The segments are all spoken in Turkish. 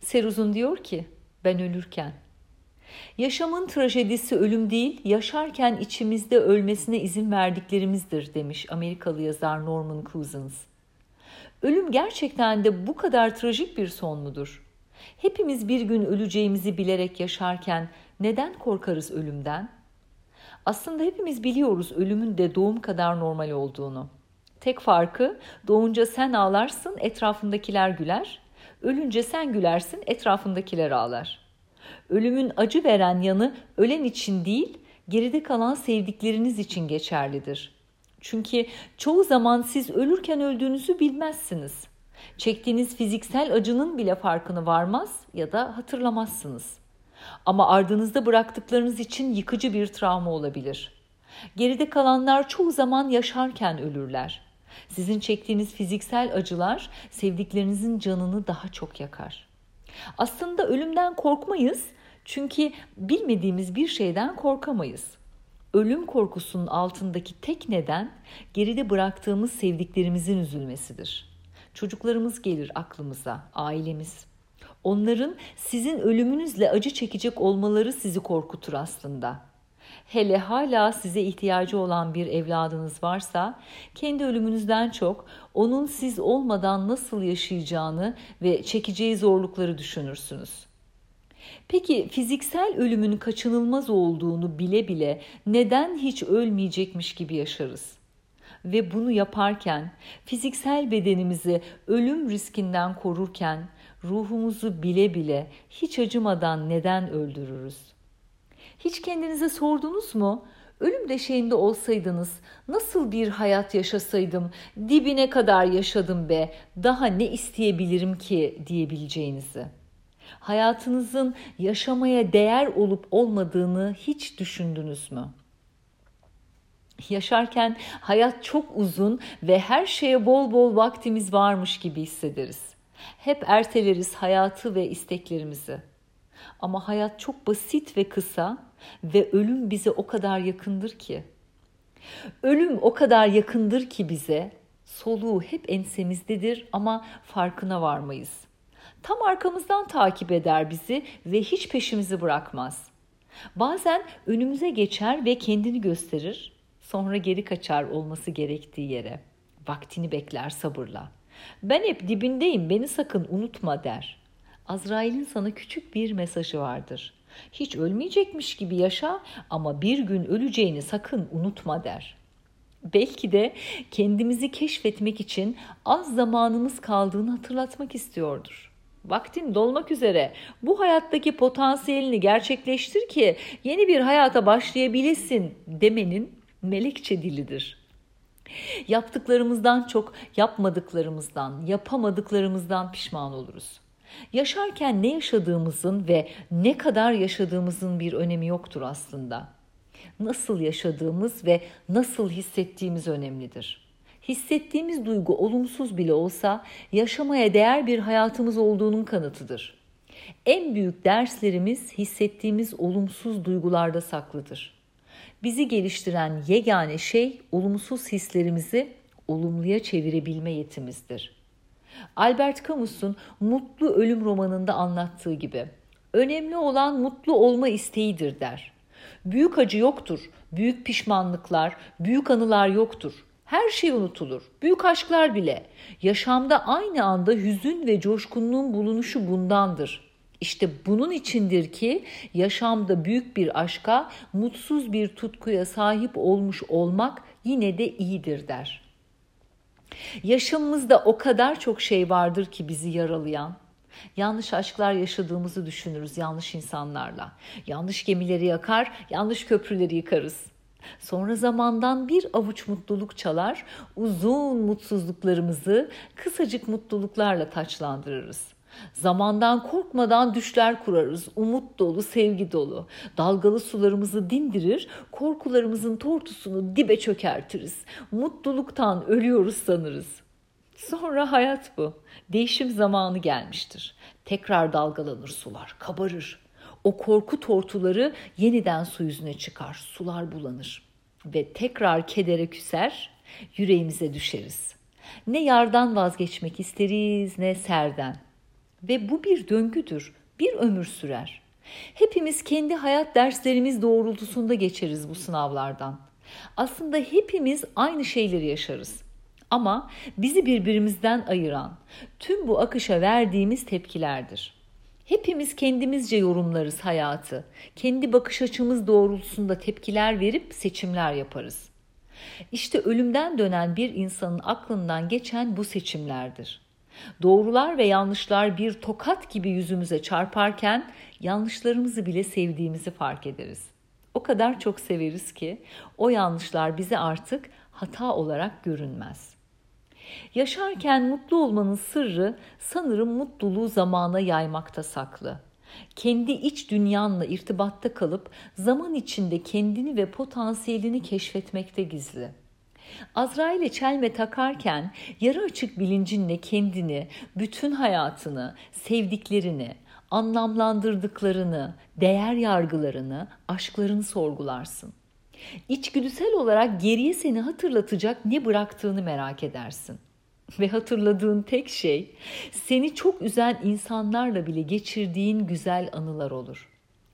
Seruzun diyor ki ben ölürken. Yaşamın trajedisi ölüm değil, yaşarken içimizde ölmesine izin verdiklerimizdir demiş Amerikalı yazar Norman Cousins. Ölüm gerçekten de bu kadar trajik bir son mudur? Hepimiz bir gün öleceğimizi bilerek yaşarken neden korkarız ölümden? Aslında hepimiz biliyoruz ölümün de doğum kadar normal olduğunu. Tek farkı doğunca sen ağlarsın, etrafındakiler güler. Ölünce sen gülersin, etrafındakiler ağlar. Ölümün acı veren yanı ölen için değil, geride kalan sevdikleriniz için geçerlidir. Çünkü çoğu zaman siz ölürken öldüğünüzü bilmezsiniz. Çektiğiniz fiziksel acının bile farkını varmaz ya da hatırlamazsınız. Ama ardınızda bıraktıklarınız için yıkıcı bir travma olabilir. Geride kalanlar çoğu zaman yaşarken ölürler. Sizin çektiğiniz fiziksel acılar sevdiklerinizin canını daha çok yakar. Aslında ölümden korkmayız çünkü bilmediğimiz bir şeyden korkamayız. Ölüm korkusunun altındaki tek neden geride bıraktığımız sevdiklerimizin üzülmesidir. Çocuklarımız gelir aklımıza, ailemiz. Onların sizin ölümünüzle acı çekecek olmaları sizi korkutur aslında. Hele hala size ihtiyacı olan bir evladınız varsa kendi ölümünüzden çok onun siz olmadan nasıl yaşayacağını ve çekeceği zorlukları düşünürsünüz. Peki fiziksel ölümün kaçınılmaz olduğunu bile bile neden hiç ölmeyecekmiş gibi yaşarız? Ve bunu yaparken fiziksel bedenimizi ölüm riskinden korurken ruhumuzu bile bile hiç acımadan neden öldürürüz? Hiç kendinize sordunuz mu? Ölüm deşeğinde olsaydınız nasıl bir hayat yaşasaydım, dibine kadar yaşadım be, daha ne isteyebilirim ki diyebileceğinizi. Hayatınızın yaşamaya değer olup olmadığını hiç düşündünüz mü? Yaşarken hayat çok uzun ve her şeye bol bol vaktimiz varmış gibi hissederiz. Hep erteleriz hayatı ve isteklerimizi. Ama hayat çok basit ve kısa ve ölüm bize o kadar yakındır ki. Ölüm o kadar yakındır ki bize, soluğu hep ensemizdedir ama farkına varmayız. Tam arkamızdan takip eder bizi ve hiç peşimizi bırakmaz. Bazen önümüze geçer ve kendini gösterir, sonra geri kaçar olması gerektiği yere. Vaktini bekler sabırla. Ben hep dibindeyim, beni sakın unutma der. Azrail'in sana küçük bir mesajı vardır. Hiç ölmeyecekmiş gibi yaşa ama bir gün öleceğini sakın unutma der. Belki de kendimizi keşfetmek için az zamanımız kaldığını hatırlatmak istiyordur. Vaktin dolmak üzere. Bu hayattaki potansiyelini gerçekleştir ki yeni bir hayata başlayabilesin demenin melekçe dilidir. Yaptıklarımızdan çok yapmadıklarımızdan, yapamadıklarımızdan pişman oluruz. Yaşarken ne yaşadığımızın ve ne kadar yaşadığımızın bir önemi yoktur aslında. Nasıl yaşadığımız ve nasıl hissettiğimiz önemlidir. Hissettiğimiz duygu olumsuz bile olsa yaşamaya değer bir hayatımız olduğunun kanıtıdır. En büyük derslerimiz hissettiğimiz olumsuz duygularda saklıdır. Bizi geliştiren yegane şey olumsuz hislerimizi olumluya çevirebilme yetimizdir. Albert Camus'un Mutlu Ölüm romanında anlattığı gibi önemli olan mutlu olma isteğidir der. Büyük acı yoktur, büyük pişmanlıklar, büyük anılar yoktur. Her şey unutulur. Büyük aşklar bile. Yaşamda aynı anda hüzün ve coşkunluğun bulunuşu bundandır. İşte bunun içindir ki yaşamda büyük bir aşka, mutsuz bir tutkuya sahip olmuş olmak yine de iyidir der. Yaşamımızda o kadar çok şey vardır ki bizi yaralayan. Yanlış aşklar yaşadığımızı düşünürüz yanlış insanlarla. Yanlış gemileri yakar, yanlış köprüleri yıkarız. Sonra zamandan bir avuç mutluluk çalar, uzun mutsuzluklarımızı kısacık mutluluklarla taçlandırırız. Zamandan korkmadan düşler kurarız, umut dolu, sevgi dolu. Dalgalı sularımızı dindirir, korkularımızın tortusunu dibe çökertiriz. Mutluluktan ölüyoruz sanırız. Sonra hayat bu. Değişim zamanı gelmiştir. Tekrar dalgalanır sular, kabarır. O korku tortuları yeniden su yüzüne çıkar, sular bulanır. Ve tekrar kedere küser, yüreğimize düşeriz. Ne yardan vazgeçmek isteriz ne serden. Ve bu bir döngüdür, bir ömür sürer. Hepimiz kendi hayat derslerimiz doğrultusunda geçeriz bu sınavlardan. Aslında hepimiz aynı şeyleri yaşarız. Ama bizi birbirimizden ayıran tüm bu akışa verdiğimiz tepkilerdir. Hepimiz kendimizce yorumlarız hayatı. Kendi bakış açımız doğrultusunda tepkiler verip seçimler yaparız. İşte ölümden dönen bir insanın aklından geçen bu seçimlerdir. Doğrular ve yanlışlar bir tokat gibi yüzümüze çarparken yanlışlarımızı bile sevdiğimizi fark ederiz. O kadar çok severiz ki o yanlışlar bize artık hata olarak görünmez. Yaşarken mutlu olmanın sırrı sanırım mutluluğu zamana yaymakta saklı. Kendi iç dünyanla irtibatta kalıp zaman içinde kendini ve potansiyelini keşfetmekte gizli. Azrail'e çelme takarken yarı açık bilincinle kendini, bütün hayatını, sevdiklerini, anlamlandırdıklarını, değer yargılarını, aşklarını sorgularsın. İçgüdüsel olarak geriye seni hatırlatacak ne bıraktığını merak edersin. Ve hatırladığın tek şey seni çok üzen insanlarla bile geçirdiğin güzel anılar olur.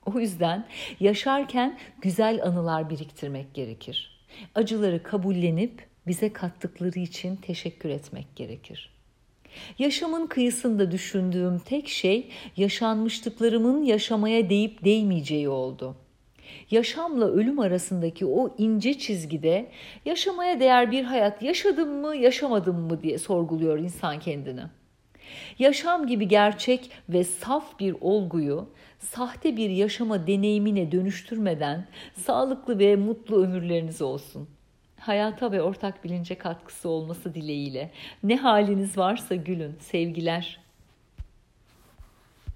O yüzden yaşarken güzel anılar biriktirmek gerekir. Acıları kabullenip bize kattıkları için teşekkür etmek gerekir. Yaşamın kıyısında düşündüğüm tek şey yaşanmışlıklarımın yaşamaya değip değmeyeceği oldu. Yaşamla ölüm arasındaki o ince çizgide yaşamaya değer bir hayat yaşadım mı, yaşamadım mı diye sorguluyor insan kendini. Yaşam gibi gerçek ve saf bir olguyu sahte bir yaşama deneyimine dönüştürmeden sağlıklı ve mutlu ömürleriniz olsun. Hayata ve ortak bilince katkısı olması dileğiyle. Ne haliniz varsa gülün. Sevgiler.